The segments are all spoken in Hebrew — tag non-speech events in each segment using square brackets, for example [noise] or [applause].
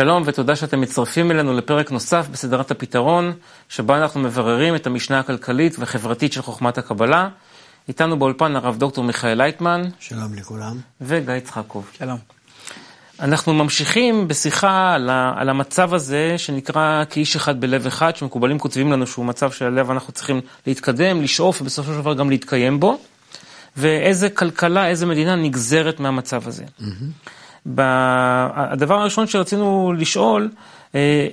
שלום ותודה שאתם מצטרפים אלינו לפרק נוסף בסדרת הפתרון, שבה אנחנו מבררים את המשנה הכלכלית והחברתית של חוכמת הקבלה. איתנו באולפן הרב דוקטור מיכאל לייטמן. שלום לכולם. וגיא יצחקוב. שלום. אנחנו ממשיכים בשיחה על, ה, על המצב הזה שנקרא כאיש אחד בלב אחד, שמקובלים כותבים לנו שהוא מצב שעליו אנחנו צריכים להתקדם, לשאוף ובסופו של דבר גם להתקיים בו, ואיזה כלכלה, איזה מדינה נגזרת מהמצב הזה. Mm-hmm. הדבר הראשון שרצינו לשאול, אה,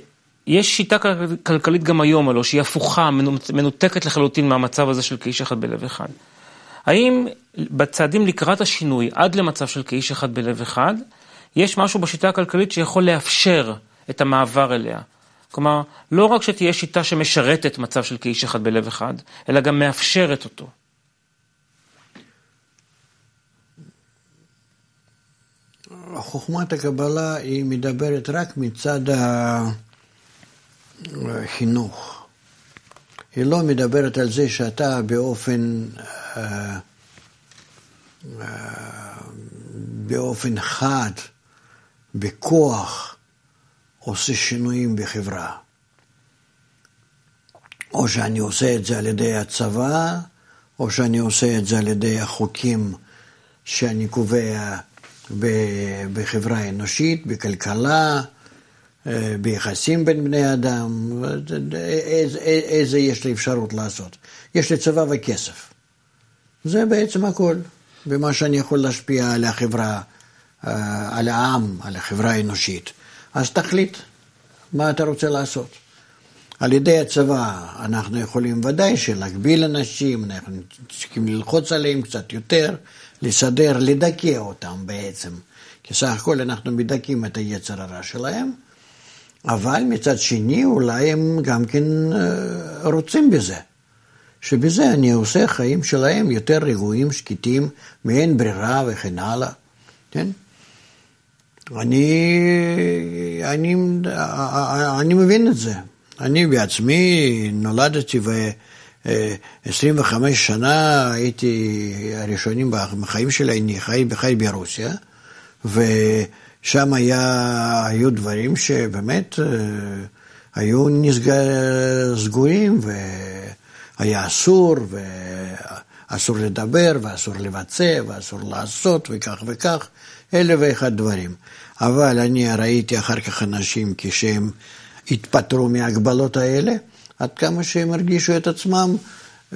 יש שיטה כלכלית גם היום, הלוא, שהיא הפוכה, מנותקת לחלוטין מהמצב הזה של כאיש אחד בלב אחד. האם בצעדים לקראת השינוי, עד למצב של כאיש אחד בלב אחד, יש משהו בשיטה הכלכלית שיכול לאפשר את המעבר אליה. כלומר, לא רק שתהיה שיטה שמשרתת מצב של כאיש אחד בלב אחד, אלא גם מאפשרת אותו. חוכמת הקבלה היא מדברת רק מצד החינוך. היא לא מדברת על זה שאתה באופן, אה, אה, באופן חד בכוח עושה שינויים בחברה. או שאני עושה את זה על ידי הצבא, או שאני עושה את זה על ידי החוקים שאני קובע בחברה האנושית, בכלכלה, אה, ביחסים בין בני אדם, איזה, איזה יש לי אפשרות לעשות. יש לי צבא וכסף. זה בעצם הכל, במה שאני יכול להשפיע על החברה. אה, על העם, על החברה האנושית, אז תחליט מה אתה רוצה לעשות. על ידי הצבא אנחנו יכולים ודאי שלהגביל אנשים, אנחנו צריכים ללחוץ עליהם קצת יותר, לסדר, לדכא אותם בעצם. כי סך הכל אנחנו מדכאים את היצר הרע שלהם, אבל מצד שני אולי הם גם כן אה, רוצים בזה. שבזה אני עושה חיים שלהם יותר רגועים, שקטים, מאין ברירה וכן הלאה, כן? אני, אני, אני מבין את זה. אני בעצמי נולדתי ו-25 שנה הייתי הראשונים בחיים שלי, אני חי, בחי ברוסיה, ושם היה, היו דברים שבאמת אה, היו. סגורים, והיה אסור, ואסור לדבר, ואסור לבצע, ואסור לעשות, וכך וכך. אלף ואחד דברים. אבל אני ראיתי אחר כך אנשים כשהם התפטרו מההגבלות האלה, עד כמה שהם הרגישו את עצמם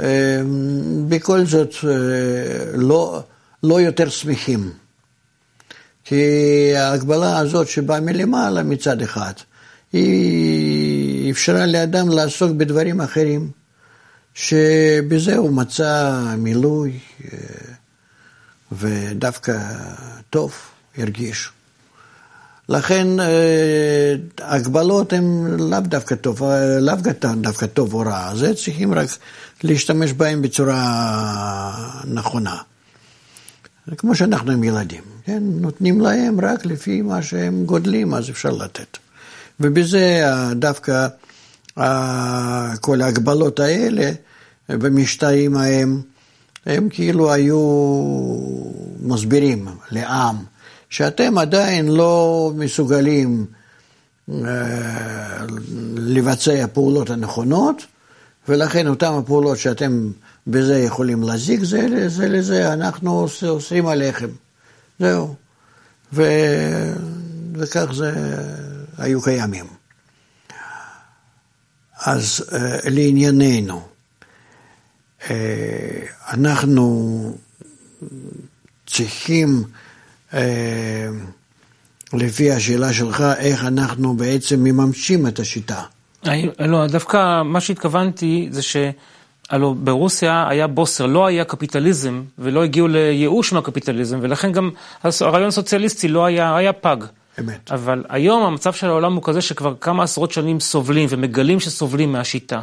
אה, בכל זאת אה, לא, לא יותר שמחים. כי ההגבלה הזאת שבאה מלמעלה מצד אחד, היא אפשרה לאדם לעסוק בדברים אחרים, שבזה הוא מצא מילוי. אה, ודווקא טוב הרגיש. לכן אה, הגבלות הן לאו דווקא טוב, אה, לאו דווקא טוב או רע, זה צריכים רק להשתמש בהן בצורה נכונה. כמו שאנחנו עם ילדים, כן? נותנים להם רק לפי מה שהם גודלים, אז אפשר לתת. ובזה דווקא כל ההגבלות האלה במשטרים ההם הם כאילו היו מסבירים לעם שאתם עדיין לא מסוגלים אה, לבצע פעולות הנכונות, ולכן אותן הפעולות שאתם בזה יכולים להזיק זה לזה לזה, אנחנו עושים עליכם. זהו. ו... וכך זה היו קיימים. אז אה, לענייננו, אה, אנחנו צריכים, לפי השאלה שלך, איך אנחנו בעצם מממשים את השיטה. לא, דווקא מה שהתכוונתי זה ש... הלוא ברוסיה היה בוסר, לא היה קפיטליזם ולא הגיעו לייאוש מהקפיטליזם ולכן גם הרעיון הסוציאליסטי לא היה, היה פג. אמת. אבל היום המצב של העולם הוא כזה שכבר כמה עשרות שנים סובלים ומגלים שסובלים מהשיטה.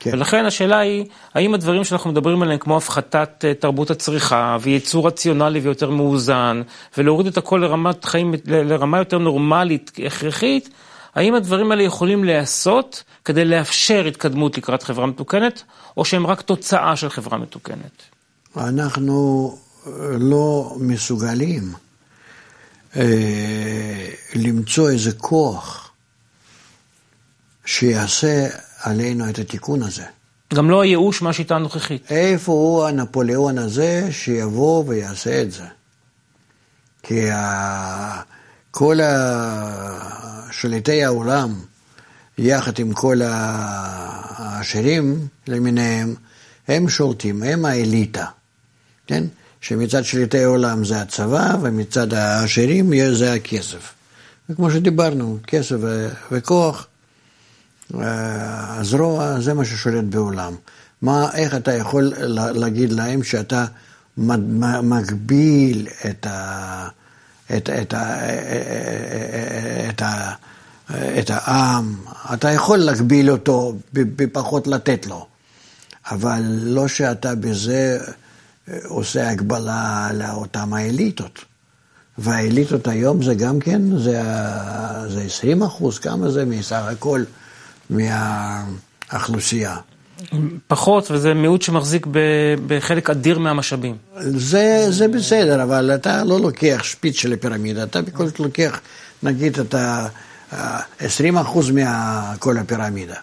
כן. ולכן השאלה היא, האם הדברים שאנחנו מדברים עליהם, כמו הפחתת אה, תרבות הצריכה, וייצור רציונלי ויותר מאוזן, ולהוריד את הכל לרמת חיים, לרמה יותר נורמלית, הכרחית, האם הדברים האלה יכולים להיעשות כדי לאפשר התקדמות לקראת חברה מתוקנת, או שהם רק תוצאה של חברה מתוקנת? אנחנו אה, לא מסוגלים אה, למצוא איזה כוח שיעשה עלינו את התיקון הזה. גם לא הייאוש מהשיטה הנוכחית. איפה הוא הנפוליאון הזה שיבוא ויעשה את זה? כי ה... כל שליטי העולם, יחד עם כל העשירים למיניהם, הם שולטים, הם האליטה, כן? שמצד שליטי העולם זה הצבא, ומצד העשירים זה הכסף. וכמו שדיברנו, כסף וכוח, הזרוע זה מה ששולט בעולם. מה, איך אתה יכול להגיד להם שאתה מגביל את, ה, את, את, ה, את, ה, את העם, אתה יכול להגביל אותו בפחות לתת לו, אבל לא שאתה בזה עושה הגבלה לאותם האליטות. והאליטות היום זה גם כן, זה, זה 20 אחוז, כמה זה מסך הכל מהאוכלוסייה. פחות, וזה מיעוט שמחזיק בחלק אדיר מהמשאבים. זה, זה בסדר, אבל אתה לא לוקח שפיץ של הפירמידה, אתה בכל זאת לוקח, נגיד, אתה 20 אחוז מכל הפירמידה.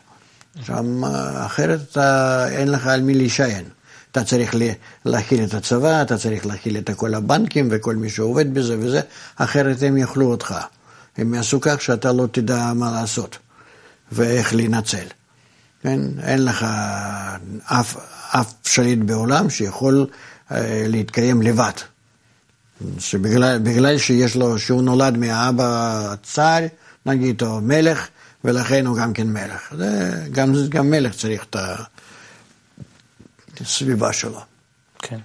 שם, אחרת אתה, אין לך על מי להישען. אתה צריך להכיל את הצבא, אתה צריך להכיל את כל הבנקים וכל מי שעובד בזה וזה, אחרת הם יאכלו אותך. הם יעשו כך שאתה לא תדע מה לעשות ואיך להינצל. כן? אין לך אף, אף שליט בעולם שיכול אה, להתקיים לבד. שבגלל שיש לו, שהוא נולד מאבא צאר, נגיד, או מלך, ולכן הוא גם כן מלך. זה, גם, גם מלך צריך את הסביבה שלו. כן.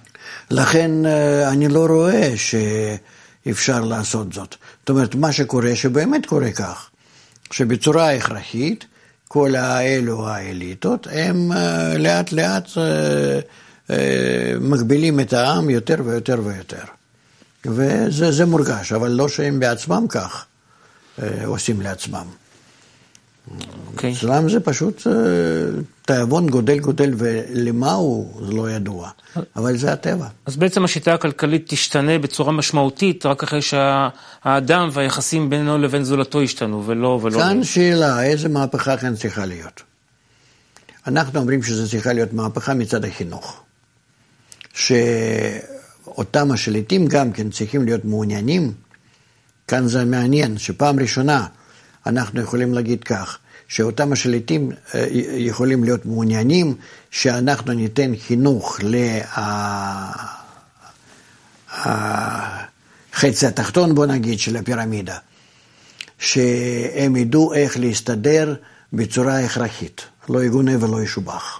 לכן אה, אני לא רואה שאפשר לעשות זאת. זאת אומרת, מה שקורה, שבאמת קורה כך, שבצורה הכרחית, כל האלו האליטות, הם אה, לאט לאט אה, מגבילים את העם יותר ויותר ויותר. וזה מורגש, אבל לא שהם בעצמם כך עושים לעצמם. Okay. אוקיי. אצלם זה פשוט אה, תיאבון גודל גודל, ולמה הוא, זה לא ידוע, אבל זה הטבע. אז בעצם השיטה הכלכלית תשתנה בצורה משמעותית רק אחרי שהאדם והיחסים בינו לבין זולתו ישתנו, ולא... ולא כאן לא. שאלה, איזה מהפכה כאן צריכה להיות? אנחנו אומרים שזו צריכה להיות מהפכה מצד החינוך. שאותם השליטים גם כן צריכים להיות מעוניינים, כאן זה מעניין, שפעם ראשונה אנחנו יכולים להגיד כך, שאותם השליטים אה, יכולים להיות מעוניינים שאנחנו ניתן חינוך לחצי התחתון, בוא נגיד, של הפירמידה, שהם ידעו איך להסתדר בצורה הכרחית, לא יגונה ולא ישובח.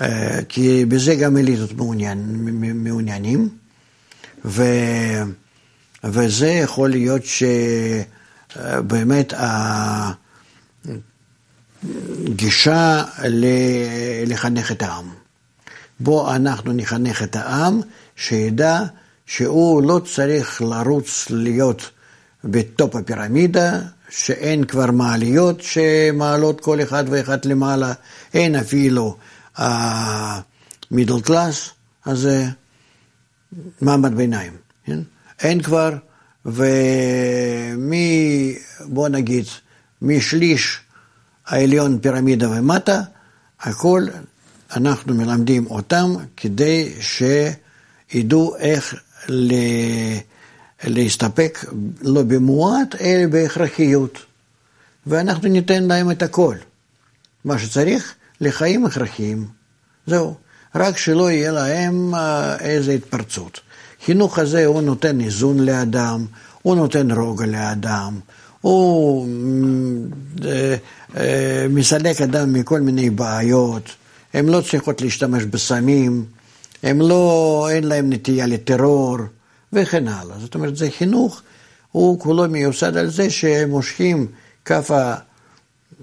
אה, כי בזה גם אליטות מעוניין, מעוניינים, ו, וזה יכול להיות שבאמת גישה לחנך את העם. בוא אנחנו נחנך את העם, שידע שהוא לא צריך לרוץ להיות ב top הפירמידה, שאין כבר מעליות שמעלות כל אחד ואחד למעלה, אין אפילו middle class, אז זה מעמד ביניים, כן? אין כבר, ומי, בוא נגיד, משליש העליון פירמידה ומטה, הכל אנחנו מלמדים אותם כדי שידעו איך ל... להסתפק לא במועט, אלא בהכרחיות. ואנחנו ניתן להם את הכל. מה שצריך לחיים הכרחיים. זהו. רק שלא יהיה להם אה, איזו התפרצות. חינוך הזה הוא נותן איזון לאדם, הוא נותן רוגע לאדם, הוא אה, אה, מסלק אדם מכל מיני בעיות, הן לא צריכות להשתמש בסמים, הם לא, אין להם נטייה לטרור וכן הלאה. זאת אומרת, זה חינוך, הוא כולו מיוסד על זה שהם מושכים כף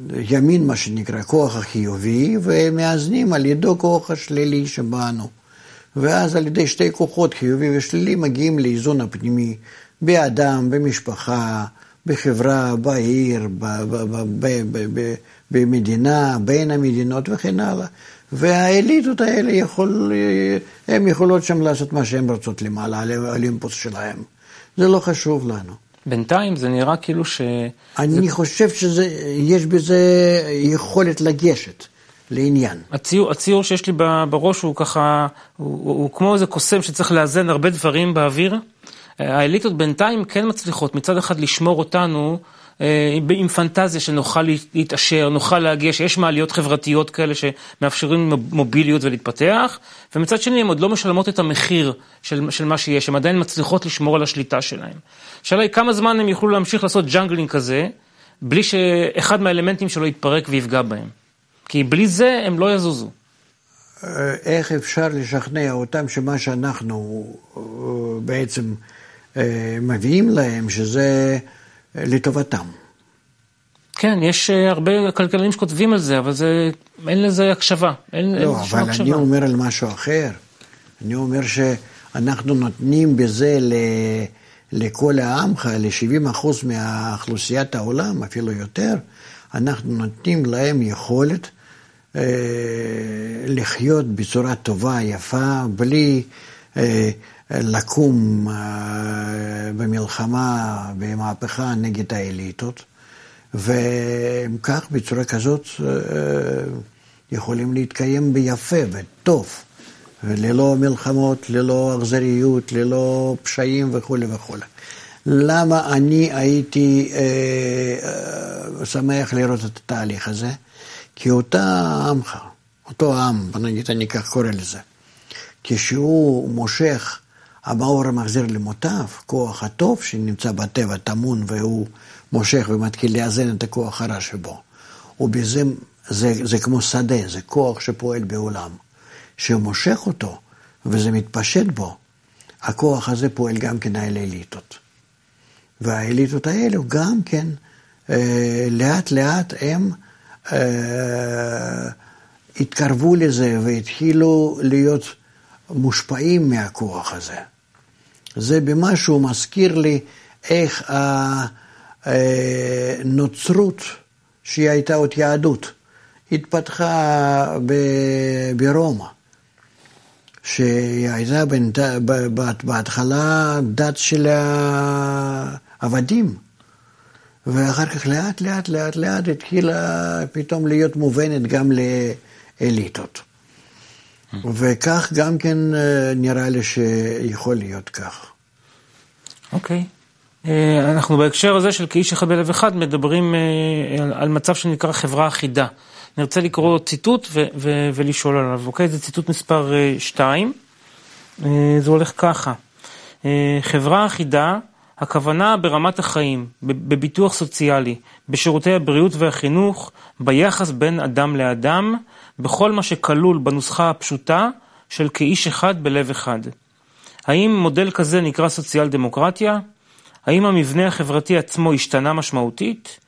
הימין, מה שנקרא, כוח החיובי, ומאזנים על ידו כוח השלילי שבאנו. ואז על ידי שתי כוחות, חיובי ושלילי, מגיעים לאיזון הפנימי באדם, במשפחה, בחברה, בעיר, במדינה, בין המדינות וכן הלאה. והאליטות האלה יכול, הן יכולות שם לעשות מה שהן רוצות למעלה, על האולימפוס שלהם. זה לא חשוב לנו. בינתיים זה נראה כאילו ש... אני זה... חושב שיש בזה יכולת לגשת לעניין. הציור, הציור שיש לי בראש הוא ככה, הוא, הוא, הוא כמו איזה קוסם שצריך לאזן הרבה דברים באוויר. האליטות בינתיים כן מצליחות מצד אחד לשמור אותנו אה, עם פנטזיה שנוכל להתעשר, נוכל להגיע, שיש מעליות חברתיות כאלה שמאפשרים מוביליות ולהתפתח, ומצד שני הן עוד לא משלמות את המחיר של, של מה שיש, הן עדיין מצליחות לשמור על השליטה שלהן. השאלה היא כמה זמן הם יוכלו להמשיך לעשות juggling כזה, בלי שאחד מהאלמנטים שלו יתפרק ויפגע בהם. כי בלי זה הם לא יזוזו. אה, איך אפשר לשכנע אותם שמה שאנחנו אה, בעצם מביאים להם, שזה... לטובתם. כן, יש אה, הרבה כלכלנים שכותבים על זה, אבל זה, אין לזה הקשבה. אין, לא, אין אבל הקשבה. אני אומר על משהו אחר. אני אומר שאנחנו נותנים בזה ל, לכל העמך, ל-70% מאוכלוסיית העולם, אפילו יותר, אנחנו נותנים להם יכולת אה, לחיות בצורה טובה, יפה, בלי... אה, לקום אה, במלחמה, במהפכה נגד האליטות, וכך, בצורה כזאת, אה, יכולים להתקיים ביפה וטוב, ללא מלחמות, ללא אכזריות, ללא פשעים וכולי וכולי. למה אני הייתי אה, שמח לראות את התהליך הזה? כי אותה עמך, אותו עם, נגיד אני כך קורא לזה, כשהוא מושך המאור מחזיר למוטב, כוח הטוב שנמצא בטבע טמון והוא מושך ומתחיל לאזן את הכוח הרע שבו. ובזה, זה, זה כמו שדה, זה כוח שפועל בעולם. שמושך אותו וזה מתפשט בו, הכוח הזה פועל גם כן על האליטות. והאליטות האלו גם כן, אה, לאט לאט הם אה, התקרבו לזה והתחילו להיות מושפעים מהכוח הזה. זה במשהו מזכיר לי איך הנוצרות, שהיא הייתה עוד יהדות, התפתחה ברומא, שהיא הייתה בהתחלה דת של העבדים, ואחר כך לאט לאט לאט לאט התחילה פתאום להיות מובנת גם לאליטות. וכך גם כן אה, נראה לי שיכול להיות כך. אוקיי. Okay. אה, אנחנו בהקשר הזה של כאיש אחד בלב אחד מדברים אה, על מצב שנקרא חברה אחידה. נרצה לקרוא ציטוט ו- ו- ולשאול עליו, אוקיי? זה ציטוט מספר 2. זה הולך ככה. חברה אחידה, הכוונה ברמת החיים, בביטוח סוציאלי, בשירותי הבריאות והחינוך, ביחס בין אדם לאדם, בכל מה שכלול בנוסחה הפשוטה של כאיש אחד בלב אחד. האם מודל כזה נקרא סוציאל דמוקרטיה? האם המבנה החברתי עצמו השתנה משמעותית?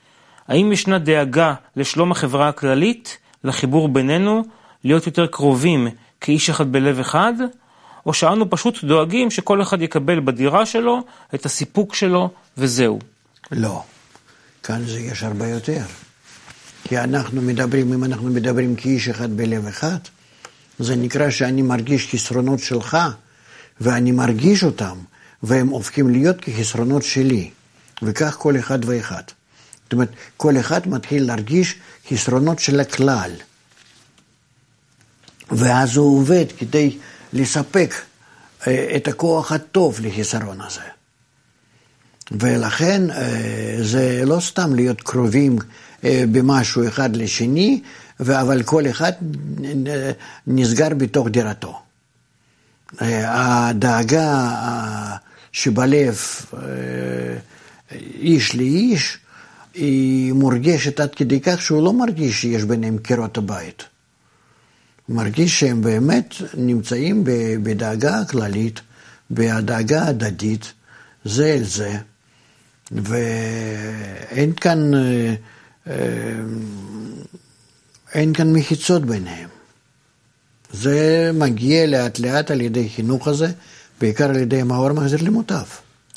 האם ישנה דאגה לשלום החברה הכללית, לחיבור בינינו, להיות יותר קרובים כאיש אחד בלב אחד? או שאנו פשוט דואגים שכל אחד יקבל בדירה שלו את הסיפוק שלו וזהו? לא, כאן זה יש הרבה יותר. כי אנחנו מדברים, אם אנחנו מדברים כאיש אחד בלב אחד, זה נקרא שאני מרגיש חסרונות שלך, ואני מרגיש אותם, והם הופכים להיות כחסרונות שלי, וכך כל אחד ואחד. זאת אומרת, כל אחד מתחיל להרגיש חסרונות של הכלל, ואז הוא עובד כדי לספק אה, את הכוח הטוב לחסרון הזה. ולכן אה, זה לא סתם להיות קרובים אה, במשהו אחד לשני, אבל כל אחד נסגר בתוך דירתו. הדאגה שבלב איש לאיש, היא מורגשת עד כדי כך שהוא לא מרגיש שיש ביניהם קירות הבית. מרגיש שהם באמת נמצאים בדאגה הכללית, בדאגה הדדית, זה אל זה, ואין כאן, אה, אה, אין כאן מחיצות ביניהם. זה מגיע לאט לאט על ידי חינוך הזה, בעיקר על ידי מאור מחזיר למוטב.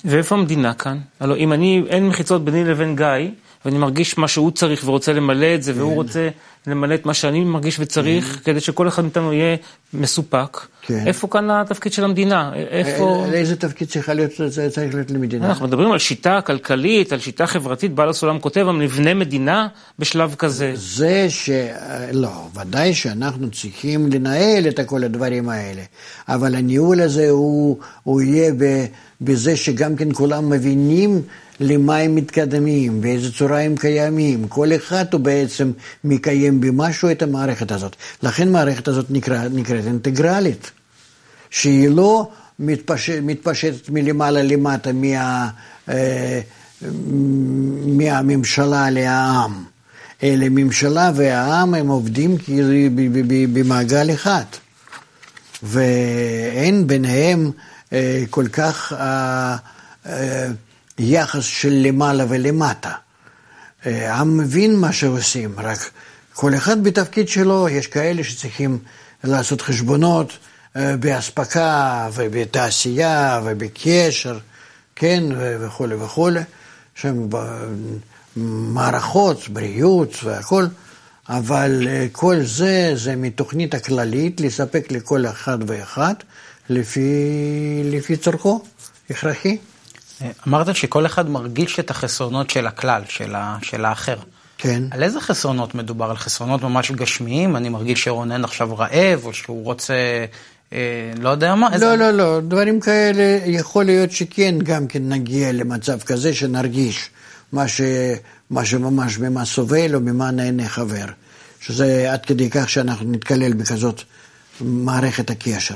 ואיפה המדינה כאן? הלוא אם אני, אין מחיצות ביני לבין גיא, ואני מרגיש מה שהוא צריך ורוצה למלא את זה, והוא רוצה למלא את מה שאני מרגיש וצריך, כדי שכל אחד מאיתנו יהיה מסופק. כן. איפה כאן התפקיד של המדינה? איפה... איזה תפקיד צריך להיות, למדינה? אנחנו מדברים על שיטה כלכלית, על שיטה חברתית, בעל הסולם כותב, על נבנה מדינה בשלב כזה. זה ש... לא, ודאי שאנחנו צריכים לנהל את כל הדברים האלה, אבל הניהול הזה הוא, הוא יהיה בזה שגם כן כולם מבינים למה הם מתקדמים, באיזה צורה הם קיימים. כל אחד הוא בעצם מקיים במשהו את המערכת הזאת. לכן המערכת הזאת נקרא, נקראת אינטגרלית, שהיא לא מתפשט, מתפשטת מלמעלה למטה מה, אה, מהממשלה לעם, אלא ממשלה והעם הם עובדים במעגל אחד. ואין ביניהם אה, כל כך... אה, יחס של למעלה ולמטה. אה, העם מבין מה שעושים, רק כל אחד בתפקיד שלו, יש כאלה שצריכים לעשות חשבונות אה, באספקה ובתעשייה ובקשר, כן, וכולי וכולי, שהם מערכות, בריאות והכול, אבל אה, כל זה, זה מתוכנית הכללית לספק לכל אחד ואחד לפי, לפי צורכו, הכרחי. אמרת שכל אחד מרגיש את החסרונות של הכלל, של, ה, של האחר. כן. על איזה חסרונות מדובר? על חסרונות ממש גשמיים? אני מרגיש שרונן עכשיו רעב, או שהוא רוצה, אה, לא יודע מה? לא, איזה... לא, לא, דברים כאלה, יכול להיות שכן, גם כן נגיע למצב כזה שנרגיש מה, ש, מה שממש ממה סובל או ממה נהנה חבר. שזה עד כדי כך שאנחנו נתקלל בכזאת מערכת הקשר.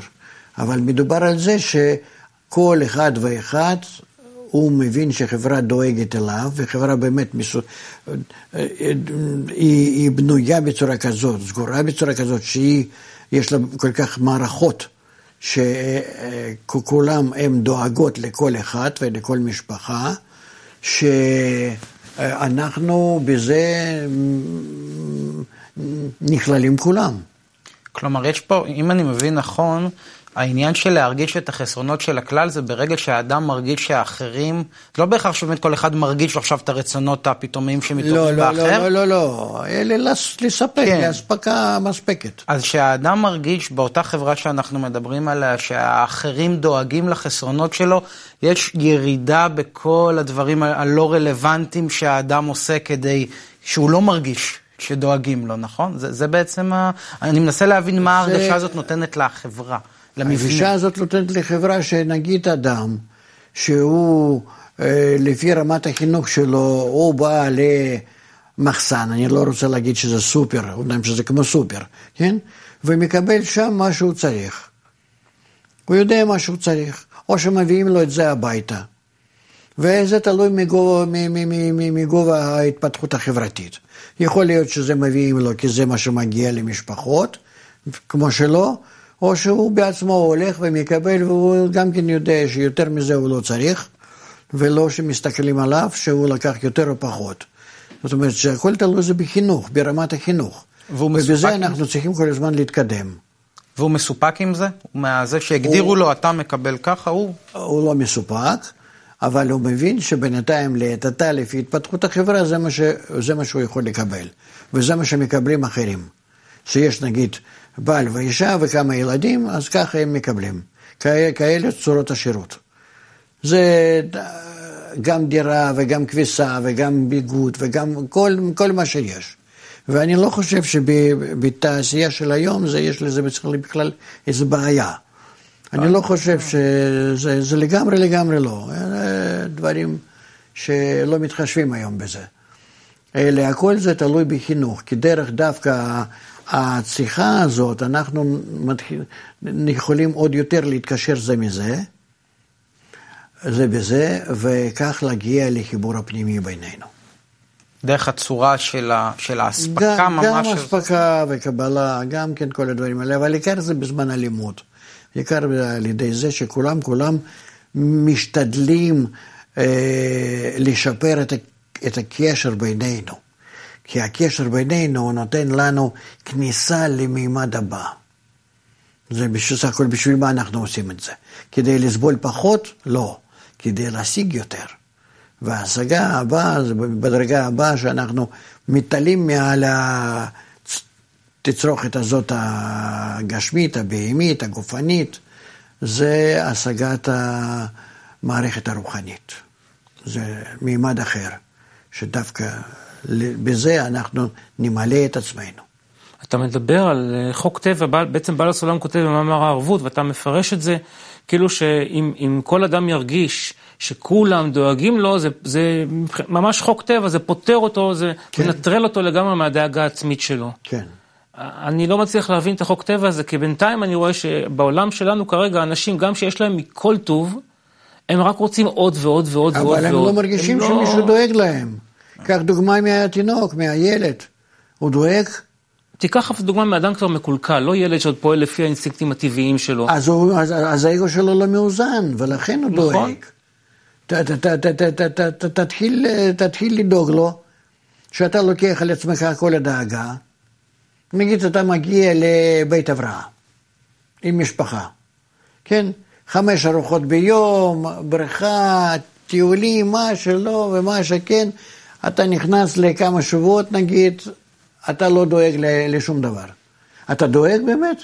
אבל מדובר על זה שכל אחד ואחד הוא מבין שחברה דואגת אליו, וחברה באמת מסו... היא, היא בנויה בצורה כזאת, סגורה בצורה כזאת, שהיא, יש לה כל כך מערכות, שכולם הן דואגות לכל אחד ולכל משפחה, שאנחנו בזה נכללים כולם. כלומר, יש פה, אם אני מבין נכון, העניין של להרגיש את החסרונות של הכלל זה ברגע שהאדם מרגיש שהאחרים, לא בהכרח שבאמת כל אחד מרגיש עכשיו את הרצונות הפתאומיים שמתעוררים לא, לא, באחר. לא, לא, לא, לא, אלה לספק, כן. לאספקה מספקת. אז שהאדם מרגיש באותה חברה שאנחנו מדברים עליה, שהאחרים דואגים לחסרונות שלו, יש ירידה בכל הדברים הלא רלוונטיים שהאדם עושה כדי שהוא לא מרגיש. שדואגים לו, נכון? זה, זה בעצם, ה... אני מנסה להבין מה זה... ההרגשה הזאת נותנת לחברה. למבנה. הגישה הזאת נותנת לחברה שנגיד אדם, שהוא אה, לפי רמת החינוך שלו, הוא בא למחסן, אני לא רוצה להגיד שזה סופר, אומנם שזה כמו סופר, כן? ומקבל שם מה שהוא צריך. הוא יודע מה שהוא צריך, או שמביאים לו את זה הביתה. וזה תלוי מגובה, מגובה ההתפתחות החברתית. יכול להיות שזה מביאים לו כי זה מה שמגיע למשפחות, כמו שלא, או שהוא בעצמו הולך ומקבל, והוא גם כן יודע שיותר מזה הוא לא צריך, ולא שמסתכלים עליו שהוא לקח יותר או פחות. זאת אומרת שהכל תלוי זה בחינוך, ברמת החינוך. ובזה אנחנו צריכים כל הזמן להתקדם. והוא מסופק עם זה? מהזה שהגדירו הוא... לו, אתה מקבל ככה, הוא? הוא לא מסופק, אבל הוא מבין שבינתיים לעת עתה, לפי התפתחות החברה, זה מה, ש... זה מה שהוא יכול לקבל. וזה מה שמקבלים אחרים. שיש נגיד בעל ואישה וכמה ילדים, אז ככה הם מקבלים. כאלה, כאלה צורות השירות. זה גם דירה וגם כביסה וגם ביגוד וגם כל, כל מה שיש. ואני לא חושב שבתעשייה של היום זה, יש לזה בכלל איזו בעיה. אני לא חושב שזה לגמרי לגמרי לא. דברים שלא מתחשבים היום בזה. אלא הכל זה תלוי בחינוך, כי דרך דווקא הצריכה הזאת, אנחנו מתחיל, יכולים עוד יותר להתקשר זה מזה, זה בזה, וכך להגיע לחיבור הפנימי בינינו. דרך הצורה של, ה, של האספקה גם, ממש. גם אספקה וקבלה, גם כן כל הדברים האלה, אבל עיקר זה בזמן הלימוד. עיקר על ידי זה שכולם, כולם משתדלים אה, לשפר את, את הקשר בינינו. כי הקשר בינינו נותן לנו כניסה למימד הבא. זה בסך הכל בשביל מה אנחנו עושים את זה? כדי לסבול פחות? לא. כדי להשיג יותר. וההשגה הבאה, זה בדרגה הבאה שאנחנו מתעלים מעל התצרוכת הזאת הגשמית, הבהמית, הגופנית, זה השגת המערכת הרוחנית. זה מימד אחר, שדווקא בזה אנחנו נמלא את עצמנו. אתה מדבר על אה, חוק טבע, בעצם בעל הסולם כותב במאמר הערבות, ואתה מפרש את זה כאילו שאם כל אדם ירגיש שכולם דואגים לו, זה, זה ממש חוק טבע, זה פותר אותו, זה כן. מנטרל אותו לגמרי מהדאגה העצמית שלו. כן. אני לא מצליח להבין את החוק טבע הזה, כי בינתיים אני רואה שבעולם שלנו כרגע אנשים, גם שיש להם מכל טוב, הם רק רוצים עוד ועוד ועוד ועוד. אבל הם ועוד. לא מרגישים שמישהו לא... דואג להם. קח דוגמה מהתינוק, מהילד. הוא דואג תיקח אף דוגמה מאדם כבר מקולקל, לא ילד שעוד פועל לפי האינסטינקטים הטבעיים שלו. אז, הוא, אז, אז האגו שלו לא מאוזן, ולכן הוא נכון. דואג. ת, ת, ת, ת, ת, ת, ת, תתחיל, תתחיל לדאוג לו, שאתה לוקח על עצמך כל הדאגה. נגיד אתה מגיע לבית הבראה, עם משפחה, כן? חמש ארוחות ביום, בריכה, טיולים, מה שלא ומה שכן, אתה נכנס לכמה שבועות נגיד, אתה לא דואג לשום דבר. אתה דואג באמת?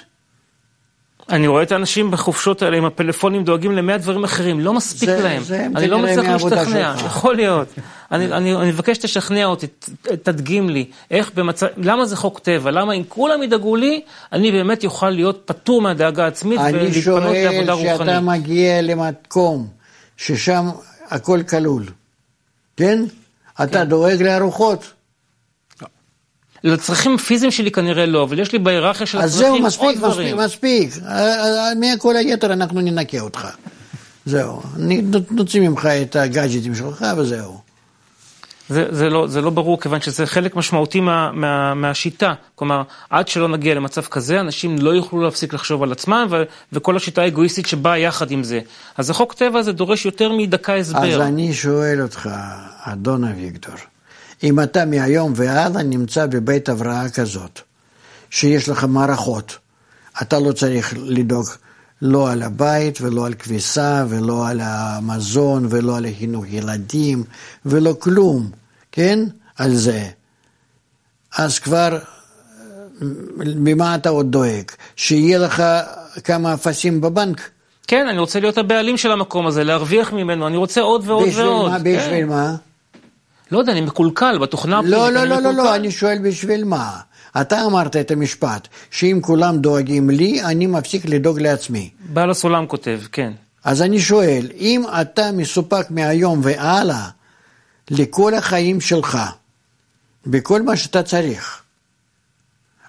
אני רואה את האנשים בחופשות האלה עם הפלאפונים דואגים למאה דברים אחרים, לא מספיק זה, להם. זה אני לא מצליח להשתכנע, יכול להיות. אני, אני, אני מבקש שתשכנע אותי, תדגים לי, איך במצב, למה זה חוק טבע, למה אם כולם ידאגו לי, אני באמת יוכל להיות פטור מהדאגה העצמית ולהתפנות לעבודה רוחנית. אני שואל שאתה מגיע למקום ששם הכל כלול, כן? אתה כן. דואג לארוחות. לצרכים פיזיים שלי כנראה לא, אבל יש לי בהיררכיה של הצרכים עוד מספיק, דברים. אז זהו, מספיק, מספיק. מכל היתר אנחנו ננקה אותך. זהו. נוציא ממך את הגאדג'טים שלך וזהו. זה, זה, לא, זה לא ברור, כיוון שזה חלק משמעותי מה, מה, מהשיטה. כלומר, עד שלא נגיע למצב כזה, אנשים לא יוכלו להפסיק לחשוב על עצמם, ו, וכל השיטה האגואיסטית שבאה יחד עם זה. אז החוק טבע הזה דורש יותר מדקה הסבר. אז אני שואל אותך, אדון אביגדור, אם אתה מהיום והלאה נמצא בבית הבראה כזאת, שיש לך מערכות, אתה לא צריך לדאוג לא על הבית ולא על כביסה ולא על המזון ולא על חינוך ילדים ולא כלום, כן? על זה. אז כבר, ממה אתה עוד דואג? שיהיה לך כמה אפסים בבנק? כן, אני רוצה להיות הבעלים של המקום הזה, להרוויח ממנו, אני רוצה עוד ועוד בשביל ועוד. מה, בשביל כן. מה? לא יודע, אני מקולקל בתוכנה הפנימית. לא, לא, לא, לא, לא, אני שואל בשביל מה. אתה אמרת את המשפט, שאם כולם דואגים לי, אני מפסיק לדאוג לעצמי. בעל הסולם כותב, כן. אז אני שואל, אם אתה מסופק מהיום והלאה לכל החיים שלך, בכל מה שאתה צריך,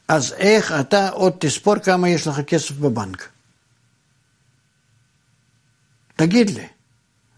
אז איך אתה עוד תספור כמה יש לך כסף בבנק? תגיד לי,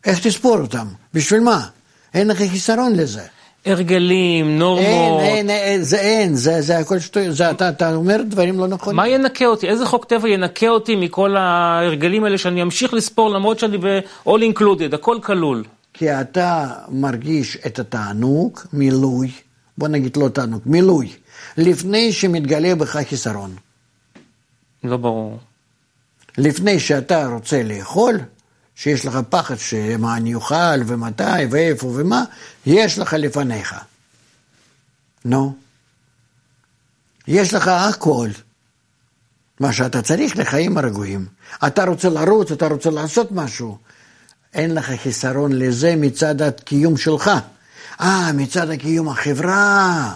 איך תספור אותם? בשביל מה? אין לך חיסרון לזה. הרגלים, נורמות. אין, אין, אין, זה אין, זה, זה הכל שטויות, אתה, אתה אומר דברים לא נכונים. מה ינקה אותי? איזה חוק טבע ינקה אותי מכל ההרגלים האלה שאני אמשיך לספור למרות שאני ב-all included, הכל כלול. כי אתה מרגיש את התענוג, מילוי, בוא נגיד לא תענוג, מילוי, לפני שמתגלה בך חיסרון. לא ברור. לפני שאתה רוצה לאכול, שיש לך פחד שמה אני אוכל ומתי ואיפה ומה, יש לך לפניך. נו. יש לך הכל. מה שאתה צריך לחיים הרגועים. אתה רוצה לרוץ, אתה רוצה לעשות משהו. אין לך חיסרון לזה מצד הקיום שלך. אה, מצד הקיום החברה,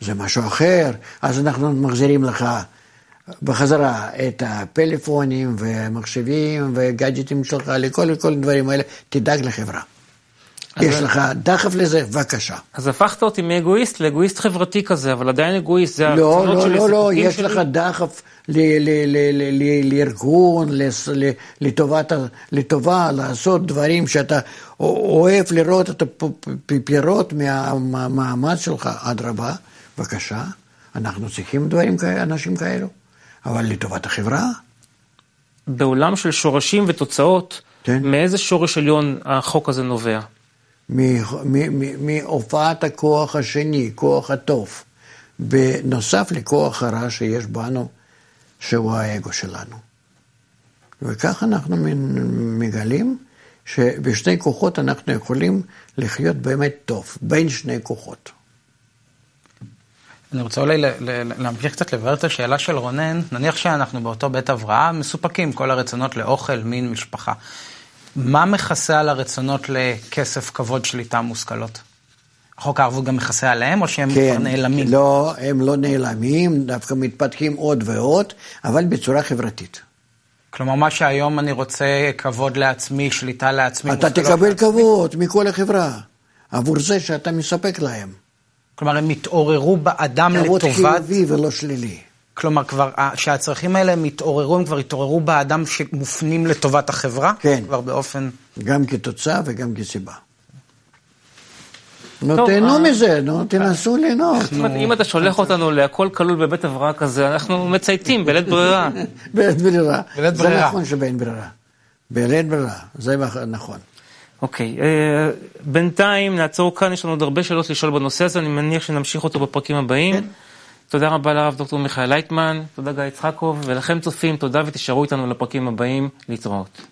זה משהו אחר, אז אנחנו מחזירים לך בחזרה את הפלאפונים והמחשבים וגאדג'טים שלך, לכל כל הדברים האלה, תדאג לחברה. יש לך דחף לזה, בבקשה. אז הפכת אותי מאגואיסט לאגואיסט חברתי כזה, אבל עדיין אגואיסט, זה לא, הרצונות לא, שלי, לא, לא, יש לך דחף לארגון, לטובה, לעשות דברים שאתה אוהב לראות את הפירות מהמאמץ שלך, אדרבה, בבקשה, אנחנו צריכים דברים אנשים כאלו. אבל לטובת החברה. בעולם של שורשים ותוצאות, כן. מאיזה שורש עליון החוק הזה נובע? מהופעת הכוח השני, כוח הטוב, בנוסף לכוח הרע שיש בנו, שהוא האגו שלנו. וכך אנחנו מגלים שבשני כוחות אנחנו יכולים לחיות באמת טוב, בין שני כוחות. אני רוצה אולי להמשיך קצת לבאר את השאלה של רונן. נניח שאנחנו באותו בית הבראה, מסופקים כל הרצונות לאוכל, מין, משפחה. מה מכסה על הרצונות לכסף, כבוד, שליטה, מושכלות? חוק הערבות גם מכסה עליהם, או שהם כן, כבר נעלמים? לא, הם לא נעלמים, דווקא מתפתחים עוד ועוד, אבל בצורה חברתית. כלומר, מה שהיום אני רוצה כבוד לעצמי, שליטה לעצמי, אתה תקבל לעצמי. כבוד מכל החברה, עבור זה שאתה מספק להם. כלומר, הם התעוררו באדם לטובת... חיובי ולא שלילי. כלומר, כבר, שהצרכים האלה הם התעוררו, הם כבר התעוררו באדם שמופנים לטובת החברה? כן. כבר באופן... גם כתוצאה וגם כסיבה. נו, תהנו אה, מזה, נו, תנסו ליהנות. זאת אומרת, אם אתה שולח אותנו להכל כלול בבית הבראה כזה, אנחנו מצייתים בלית ברירה. [laughs] בלית ברירה. בלית זה. נכון שבאין ברירה. בלית ברירה, זה נכון. אוקיי, אה, בינתיים נעצור כאן, יש לנו עוד הרבה שאלות לשאול בנושא הזה, אני מניח שנמשיך אותו בפרקים הבאים. כן. תודה רבה לרב דוקטור מיכאל לייטמן, תודה גיא יצחקוב, ולכם צופים, תודה ותישארו איתנו לפרקים הבאים, להתראות.